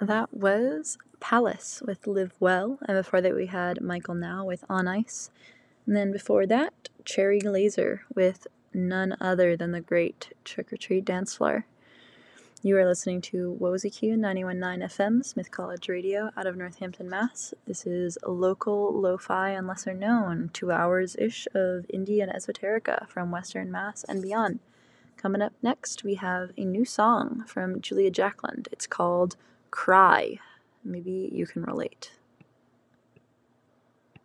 That was Palace with Live Well, and before that we had Michael Nau with On Ice. And then before that, Cherry Glazerr with none other than the great Trick or Treat Dance Floor. You are listening to WOZQ 919 FM, Smith College Radio, out of Northampton, Mass. This is local lo-fi and lesser known, two hours ish of indie and esoterica from Western Mass and beyond. Coming up next, we have a new song from Julia Jacklin. It's called Cry. Maybe you can relate.